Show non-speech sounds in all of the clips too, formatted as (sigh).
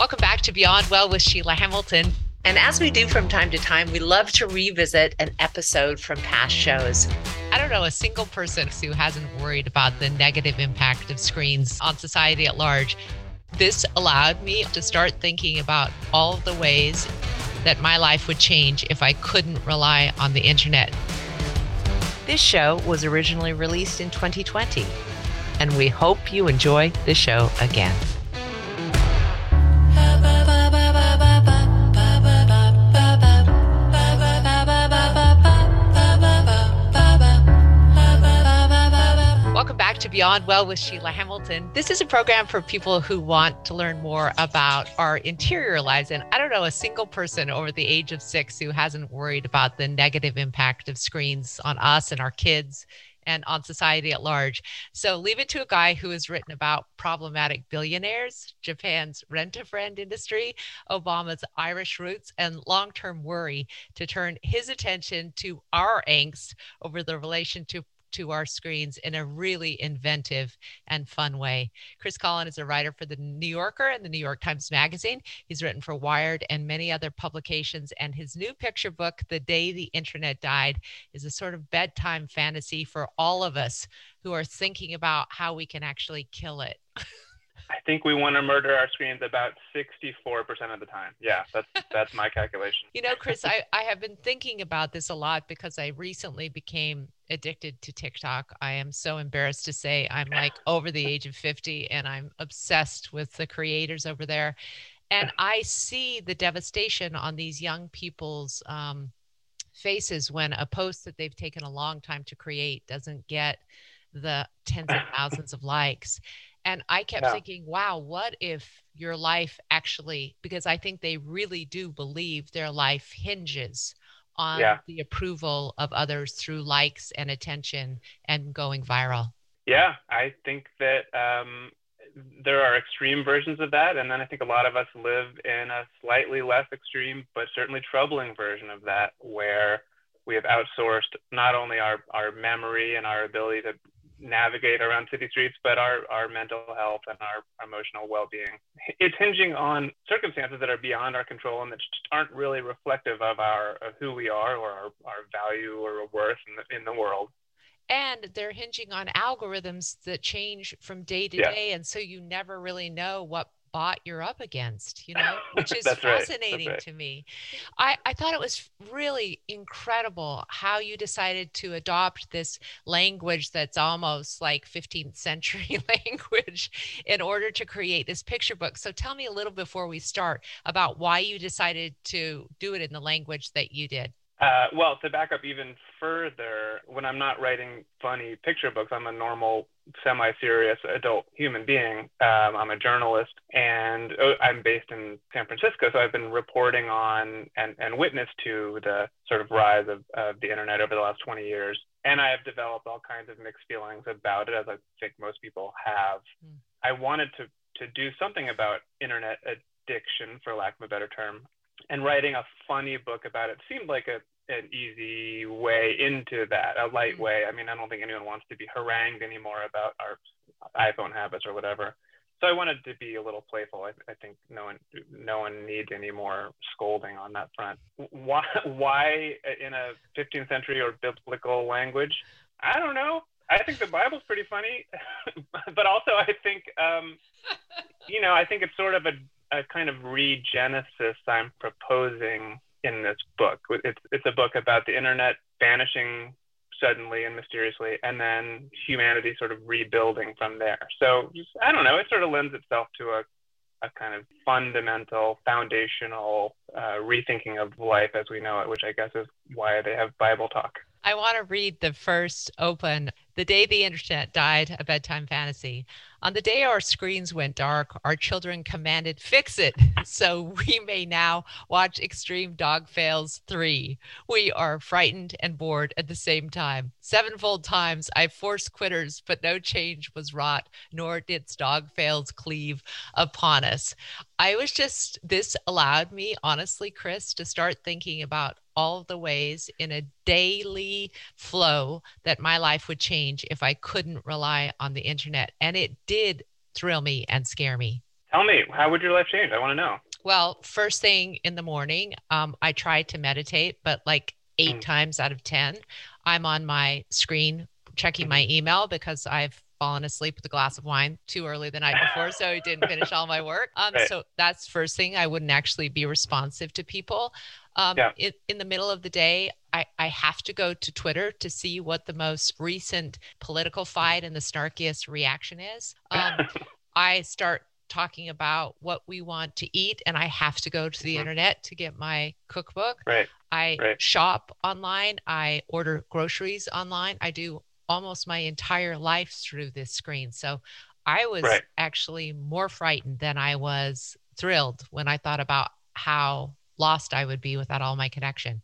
Welcome back to Beyond Well with Sheila Hamilton. And as we do from time to time, we love to revisit an episode from past shows. I don't know a single person who hasn't worried about the negative impact of screens on society at large. This allowed me to start thinking about all the ways that my life would change if I couldn't rely on the internet. This show was originally released in 2020, and we hope you enjoy the show again. Beyond Well with Sheila Hamilton. This is a program for people who want to learn more about our interior lives. And I don't know a single person over the age of six who hasn't worried about the negative impact of screens on us and our kids and on society at large. So leave it to a guy who has written about problematic billionaires, Japan's rent a friend industry, Obama's Irish roots, and long term worry to turn his attention to our angst over the relation to our screens in a really inventive and fun way. Chris Colin is a writer for the New Yorker and the New York Times Magazine. He's written for Wired and many other publications, and his new picture book, The Day the Internet Died, is a sort of bedtime fantasy for all of us who are thinking about how we can actually kill it. (laughs) I think we want to murder our screens about 64% of the time. Yeah, that's (laughs) that's my calculation. You know, Chris, I, I have been thinking about this a lot because I recently became addicted to TikTok. I am so embarrassed to say I'm like (laughs) over the age of 50 and I'm obsessed with the creators over there. And (laughs) I see the devastation on these young people's um, faces when a post that they've taken a long time to create doesn't get the tens of thousands of likes. And I kept yeah. thinking, wow, what if your life actually, because I think they really do believe their life hinges on yeah. the approval of others through likes and attention and going viral. Yeah, I think that um, there are extreme versions of that. And then I think a lot of us live in a slightly less extreme, but certainly troubling version of that, where we have outsourced not only our, our memory and our ability to navigate around city streets, but our, our mental health and our emotional well being. It's hinging on circumstances that are beyond our control and that just aren't really reflective of our of who we are or our, our value or our worth in the, in the world. And they're hinging on algorithms that change from day to yeah. day. And so you never really know what bot you're up against, you know, (laughs) which is fascinating right. right. to me. I, I thought it was really incredible how you decided to adopt this language that's almost like 15th century (laughs) language in order to create this picture book. So tell me a little before we start about why you decided to do it in the language that you did. Uh, well, to back up even further, when I'm not writing funny picture books, I'm a normal, semi-serious adult human being. Um, I'm a journalist, and uh, I'm based in San Francisco, so I've been reporting on and, and witness to the sort of rise of, of the internet over the last 20 years. And I have developed all kinds of mixed feelings about it, as I think most people have. Mm. I wanted to to do something about internet addiction, for lack of a better term and writing a funny book about it seemed like a an easy way into that, a light mm-hmm. way. I mean, I don't think anyone wants to be harangued anymore about our iPhone habits or whatever. So I wanted to be a little playful. I, I think no one no one needs any more scolding on that front. Why why in a 15th century or biblical language? I don't know. I think the Bible's pretty funny, (laughs) but also I think um, you know I think it's sort of a a kind of regenesis I'm proposing in this book. It's, it's a book about the internet vanishing suddenly and mysteriously, and then humanity sort of rebuilding from there. So just, I don't know, it sort of lends itself to a, a kind of fundamental, foundational uh, rethinking of life as we know it, which I guess is why they have Bible talk. I want to read the first open The Day the Internet Died, a bedtime fantasy. On the day our screens went dark, our children commanded, Fix it! (laughs) So we may now watch Extreme Dog Fails 3. We are frightened and bored at the same time. Sevenfold times I forced quitters, but no change was wrought, nor did dog fails cleave upon us. I was just, this allowed me, honestly, Chris, to start thinking about all the ways in a daily flow that my life would change if I couldn't rely on the internet. And it did thrill me and scare me. Tell me, how would your life change? I want to know. Well, first thing in the morning, um, I try to meditate, but like eight mm. times out of 10, I'm on my screen checking mm-hmm. my email because I've fallen asleep with a glass of wine too early the night before, so I didn't finish all my work. Um, right. So that's first thing. I wouldn't actually be responsive to people. Um, yeah. it, in the middle of the day, I, I have to go to Twitter to see what the most recent political fight and the snarkiest reaction is. Um, (laughs) I start talking about what we want to eat and I have to go to the mm-hmm. internet to get my cookbook. Right. I right. shop online, I order groceries online. I do almost my entire life through this screen. So I was right. actually more frightened than I was thrilled when I thought about how lost I would be without all my connection.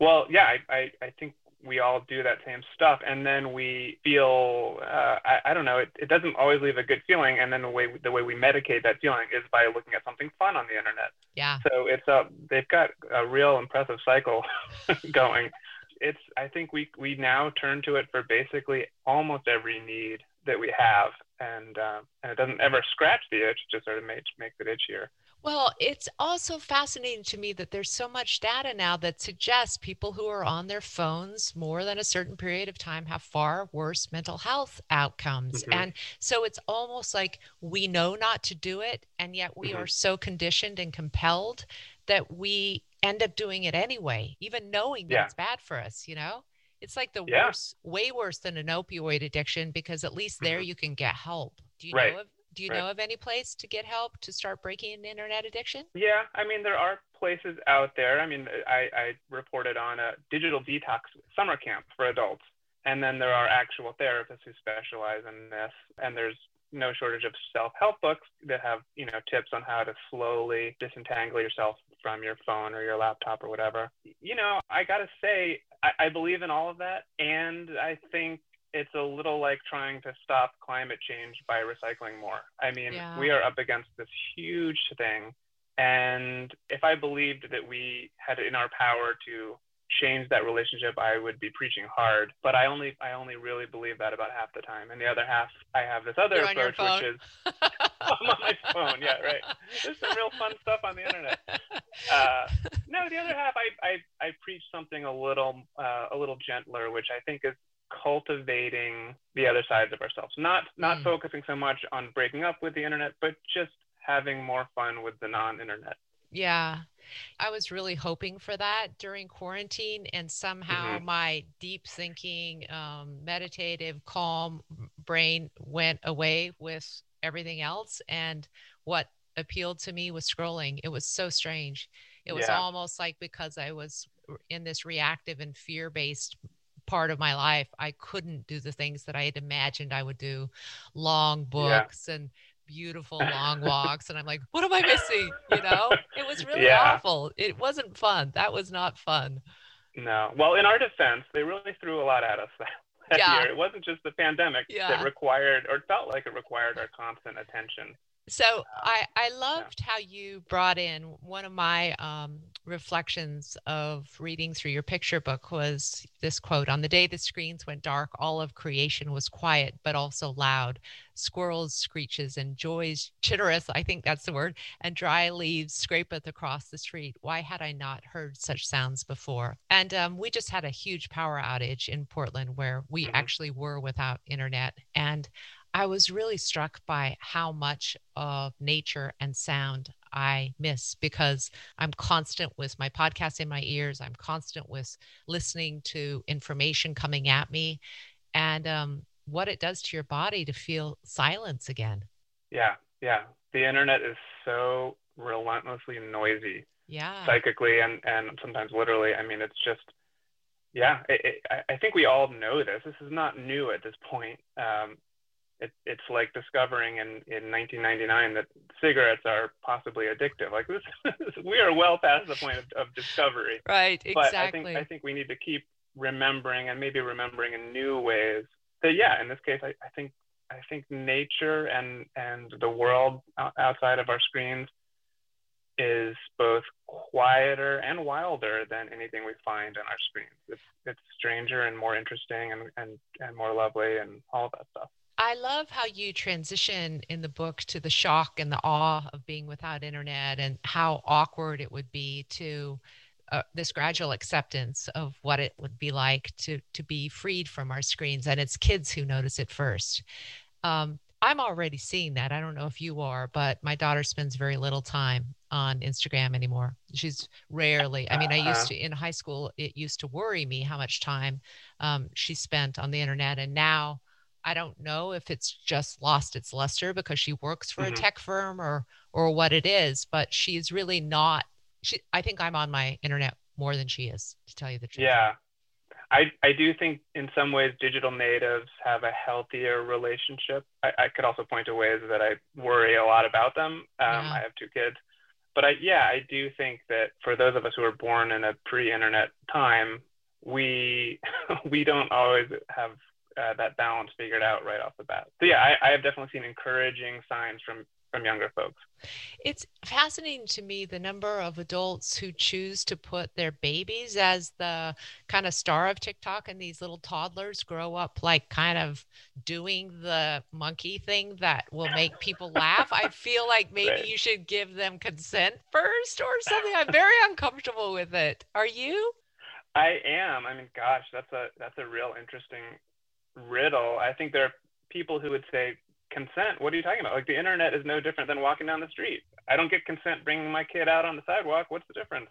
Well, yeah, I, I, I think we all do that same stuff. And then we feel uh, I, I, don't know it, it doesn't always leave a good feeling. And then the way the way we medicate that feeling is by looking at something fun on the internet. Yeah. So it's a they've got a real impressive cycle (laughs) going. It's i think we we now turn to it for basically almost every need that we have. And uh, and it doesn't ever scratch the itch it just sort of makes makes it itchier well, it's also fascinating to me that there's so much data now that suggests people who are on their phones more than a certain period of time have far worse mental health outcomes. Mm-hmm. And so it's almost like we know not to do it, and yet we mm-hmm. are so conditioned and compelled that we end up doing it anyway, even knowing that yeah. it's bad for us, you know? It's like the yeah. worst, way worse than an opioid addiction because at least there mm-hmm. you can get help. Do you right. know of do you right. know of any place to get help to start breaking internet addiction? Yeah, I mean there are places out there. I mean, I, I reported on a digital detox summer camp for adults, and then there are actual therapists who specialize in this, and there's no shortage of self-help books that have you know tips on how to slowly disentangle yourself from your phone or your laptop or whatever. You know, I gotta say, I, I believe in all of that, and I think it's a little like trying to stop climate change by recycling more. I mean, yeah. we are up against this huge thing. And if I believed that we had it in our power to change that relationship, I would be preaching hard. But I only I only really believe that about half the time. And the other half I have this other You're approach which is (laughs) I'm on my phone. Yeah, right. There's some real fun stuff on the internet. Uh, no, the other half I, I I preach something a little uh, a little gentler, which I think is cultivating the other sides of ourselves not not mm. focusing so much on breaking up with the internet but just having more fun with the non-internet yeah i was really hoping for that during quarantine and somehow mm-hmm. my deep thinking um, meditative calm brain went away with everything else and what appealed to me was scrolling it was so strange it was yeah. almost like because i was in this reactive and fear based part of my life, I couldn't do the things that I had imagined I would do long books yeah. and beautiful long (laughs) walks. And I'm like, what am I missing? You know, it was really yeah. awful. It wasn't fun. That was not fun. No. Well, in our defense, they really threw a lot at us (laughs) that yeah. year. It wasn't just the pandemic that required or felt like it required our constant attention. So I, I loved how you brought in one of my um, reflections of reading through your picture book was this quote On the day the screens went dark, all of creation was quiet, but also loud. Squirrels screeches and joys (laughs) chittereth, I think that's the word, and dry leaves scrapeth across the street. Why had I not heard such sounds before? And um, we just had a huge power outage in Portland where we mm-hmm. actually were without internet. And I was really struck by how much of nature and sound I miss because I'm constant with my podcast in my ears. I'm constant with listening to information coming at me and um, what it does to your body to feel silence again. Yeah, yeah. The internet is so relentlessly noisy. Yeah. Psychically and, and sometimes literally. I mean, it's just, yeah, it, it, I think we all know this. This is not new at this point. Um, it, it's like discovering in, in 1999 that cigarettes are possibly addictive. Like (laughs) this, we are well past the point of, of discovery. Right. Exactly. But I think I think we need to keep remembering and maybe remembering in new ways. That yeah, in this case, I, I think I think nature and and the world outside of our screens is both quieter and wilder than anything we find in our screens. It's it's stranger and more interesting and and, and more lovely and all that stuff. I love how you transition in the book to the shock and the awe of being without internet and how awkward it would be to uh, this gradual acceptance of what it would be like to to be freed from our screens and it's kids who notice it first. Um, i'm already seeing that. I don't know if you are but my daughter spends very little time on instagram anymore. She's rarely i mean i used uh-huh. to in high school it used to worry me how much time um, she spent on the internet and now i don't know if it's just lost its luster because she works for mm-hmm. a tech firm or or what it is but she's really not she I think I'm on my internet more than she is, to tell you the truth. Yeah. I, I do think in some ways digital natives have a healthier relationship. I, I could also point to ways that I worry a lot about them. Um, yeah. I have two kids. But I, yeah, I do think that for those of us who were born in a pre-internet time, we (laughs) we don't always have uh, that balance figured out right off the bat. So yeah, I, I have definitely seen encouraging signs from from younger folks. It's fascinating to me the number of adults who choose to put their babies as the kind of star of TikTok and these little toddlers grow up like kind of doing the monkey thing that will make people laugh. I feel like (laughs) maybe right. you should give them consent first or something. I'm very uncomfortable with it. Are you? I am. I mean, gosh, that's a that's a real interesting riddle. I think there are people who would say consent? What are you talking about? Like the internet is no different than walking down the street. I don't get consent bringing my kid out on the sidewalk. What's the difference?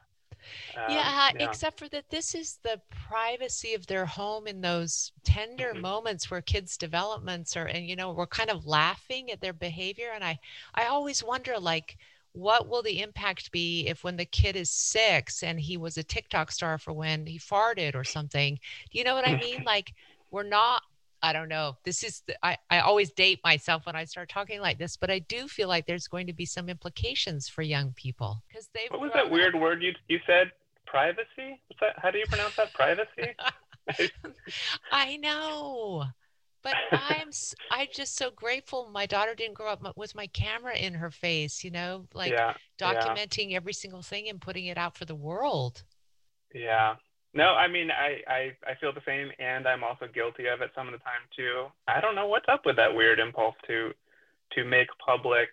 Um, yeah, yeah, except for that this is the privacy of their home in those tender mm-hmm. moments where kids developments are and you know we're kind of laughing at their behavior and i i always wonder like what will the impact be if when the kid is six and he was a tiktok star for when he farted or something? Do you know what i (laughs) mean? Like we're not I don't know. This is, the, I, I always date myself when I start talking like this, but I do feel like there's going to be some implications for young people because they. What was that weird word you, you said? Privacy? What's that? How do you pronounce that? Privacy? (laughs) I know. But I'm I'm just so grateful my daughter didn't grow up with my camera in her face, you know, like yeah, documenting yeah. every single thing and putting it out for the world. Yeah. No, I mean, I, I, I feel the same, and I'm also guilty of it some of the time too. I don't know what's up with that weird impulse to, to make public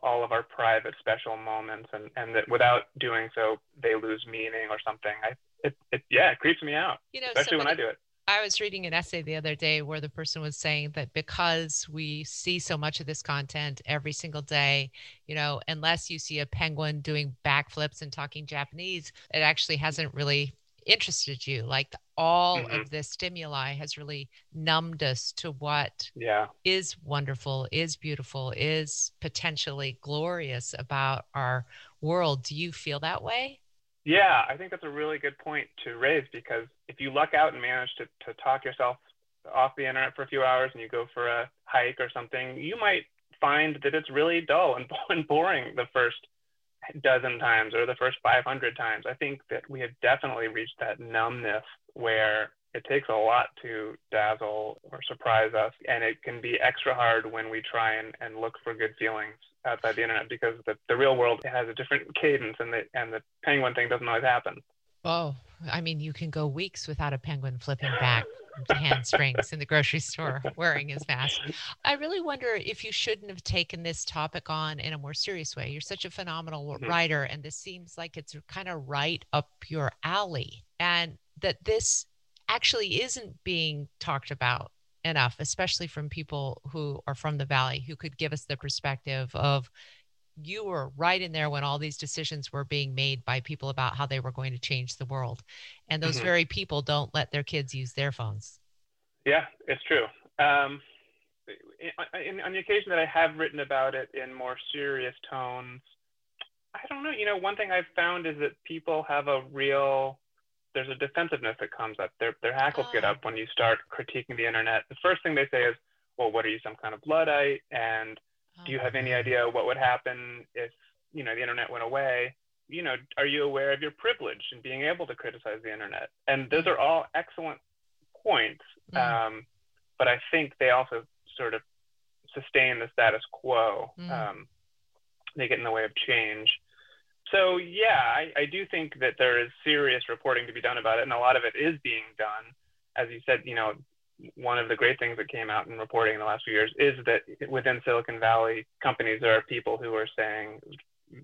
all of our private special moments, and, and that without doing so, they lose meaning or something. I, it, it yeah, it creeps me out, you know, especially somebody, when I do it. I was reading an essay the other day where the person was saying that because we see so much of this content every single day, you know, unless you see a penguin doing backflips and talking Japanese, it actually hasn't really interested you like all mm-hmm. of this stimuli has really numbed us to what yeah. is wonderful is beautiful is potentially glorious about our world do you feel that way yeah i think that's a really good point to raise because if you luck out and manage to, to talk yourself off the internet for a few hours and you go for a hike or something you might find that it's really dull and (laughs) boring the first dozen times or the first 500 times. I think that we have definitely reached that numbness where it takes a lot to dazzle or surprise us. And it can be extra hard when we try and, and look for good feelings outside the internet because the, the real world has a different cadence and the, and the penguin thing doesn't always happen. Oh, I mean, you can go weeks without a penguin flipping back handsprings in the grocery store (laughs) wearing his mask. I really wonder if you shouldn't have taken this topic on in a more serious way. You're such a phenomenal mm-hmm. writer, and this seems like it's kind of right up your alley, and that this actually isn't being talked about enough, especially from people who are from the valley who could give us the perspective of you were right in there when all these decisions were being made by people about how they were going to change the world. And those mm-hmm. very people don't let their kids use their phones. Yeah, it's true. Um, in, on the occasion that I have written about it in more serious tones, I don't know. You know, one thing I've found is that people have a real there's a defensiveness that comes up. Their their hackles oh. get ah. up when you start critiquing the internet. The first thing they say is, "Well, what are you, some kind of luddite?" and do you have any idea what would happen if you know the internet went away you know are you aware of your privilege and being able to criticize the internet and those are all excellent points mm. um, but i think they also sort of sustain the status quo mm. um, they get in the way of change so yeah I, I do think that there is serious reporting to be done about it and a lot of it is being done as you said you know one of the great things that came out in reporting in the last few years is that within Silicon Valley companies, there are people who are saying,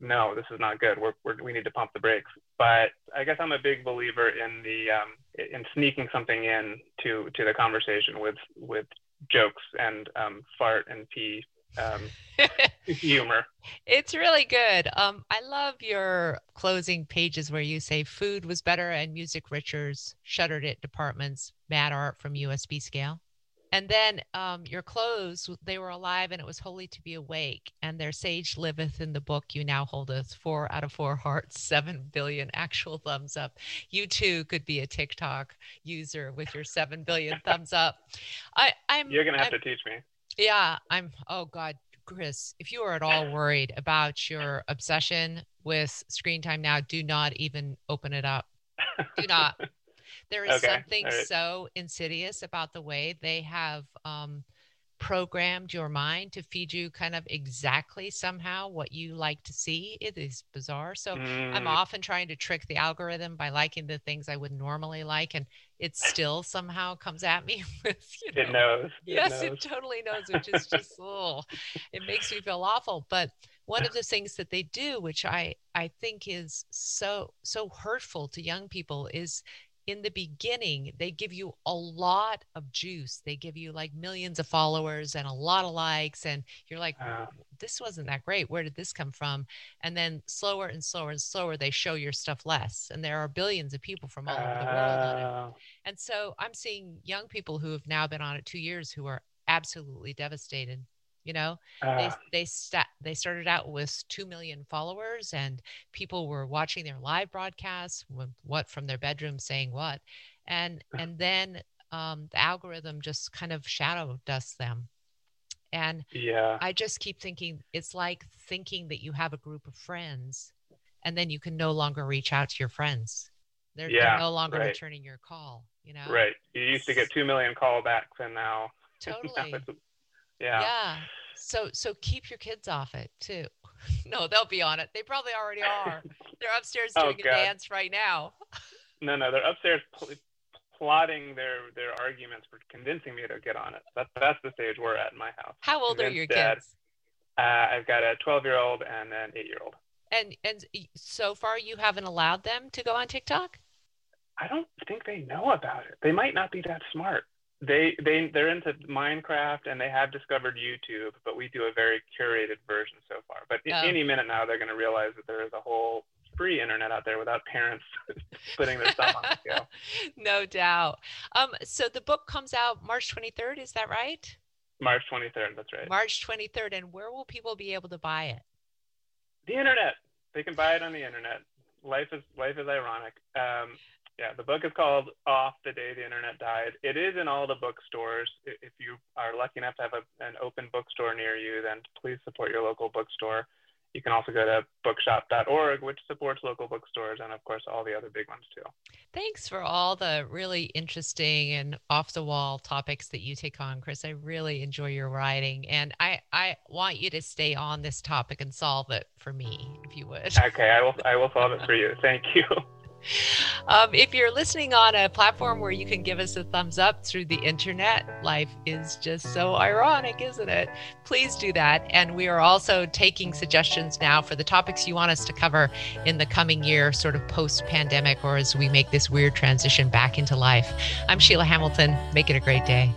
no, this is not good. We're, we're, we need to pump the brakes. But I guess I'm a big believer in the um, in sneaking something in to to the conversation with with jokes and um, fart and pee um, (laughs) humor. It's really good. Um, I love your closing pages where you say food was better and music richer's shuttered it departments, mad art from USB scale. And then um, your clothes, they were alive and it was holy to be awake. And their sage liveth in the book you now holdeth four out of four hearts, (laughs) seven billion actual thumbs up. You too could be a TikTok user with your seven billion thumbs up. I, I'm You're gonna have I'm, to teach me. Yeah, I'm oh God, Chris, if you are at all worried about your obsession with screen time now, do not even open it up. Do not. (laughs) There is Okay, something right. so insidious about the way they have um, programmed your mind to feed you kind of exactly somehow what you like to see. It is bizarre. So I'm Mm, often trying to trick the algorithm by liking the things I would normally like, and it still somehow comes at me (laughs) with, you know, it knows. Yes, it it totally knows, which is (laughs) just oh, it makes me feel awful. But one of the things that they do, which I I think is so so hurtful to young people, is in the beginning they give you a lot of juice. They give you like millions of followers and a lot of likes, and you're like, this wasn't that great. Where did this come from? And then slower and slower and slower, they show your stuff less. And there are billions of people from all over the world on it. And so I'm seeing young people who have now been on it two years who are absolutely devastated. You know, they uh, they sta- they started out with two million followers, and people were watching their live broadcasts, what from their bedroom saying what, and and then um, the algorithm just kind of shadow dusts them. And yeah. I just keep thinking it's like thinking that you have a group of friends, and then you can no longer reach out to your friends. They're, they're no longer right. returning your call. You know, Right. You used to get two million callbacks, and now, (laughs) now Totally. it's- yeah. yeah so so keep your kids off it too (laughs) no they'll be on it they probably already are (laughs) they're upstairs Oh, doing a dance right now (laughs) No, no, they're upstairs pl- plotting their their arguments for convincing me to get on it. That's that's the stage we're at in my house. how old are your Convinced dad. kids Uh, I've got a 12 year old and an 8 year old. and and so far you haven't allowed them to go on tiktok I don't think they know about it. They might not be that smart. They they they're into Minecraft and they have discovered YouTube, but we do a very curated version so far. But Oh. any minute now, they're going to realize that there is a whole free internet out there without parents (laughs) putting their stuff on the scale. (laughs) no doubt um so the book comes out march 23rd is that right March 23rd. That's right. march 23rd and where will people be able to buy it the internet. They can buy it on the internet. Life is life is ironic. Um, yeah, the book is called Off the Day the Internet Died. It is in all the bookstores. If you are lucky enough to have a, an open bookstore near you, then please support your local bookstore. You can also go to bookshop.org, which supports local bookstores, and of course all the other big ones too. Thanks for all the really interesting and off the wall topics that you take on, Chris. I really enjoy your writing and I, I want you to stay on this topic and solve it for me, if you would. Okay, I will I will solve it for you. Thank you. (laughs) Um, if you're listening on a platform where you can give us a thumbs up through the internet, life is just so ironic, isn't it? Please do that. And we are also taking suggestions now for the topics you want us to cover in the coming year, sort of post pandemic, or as we make this weird transition back into life. I'm Sheila Hamilton. Make it a great day.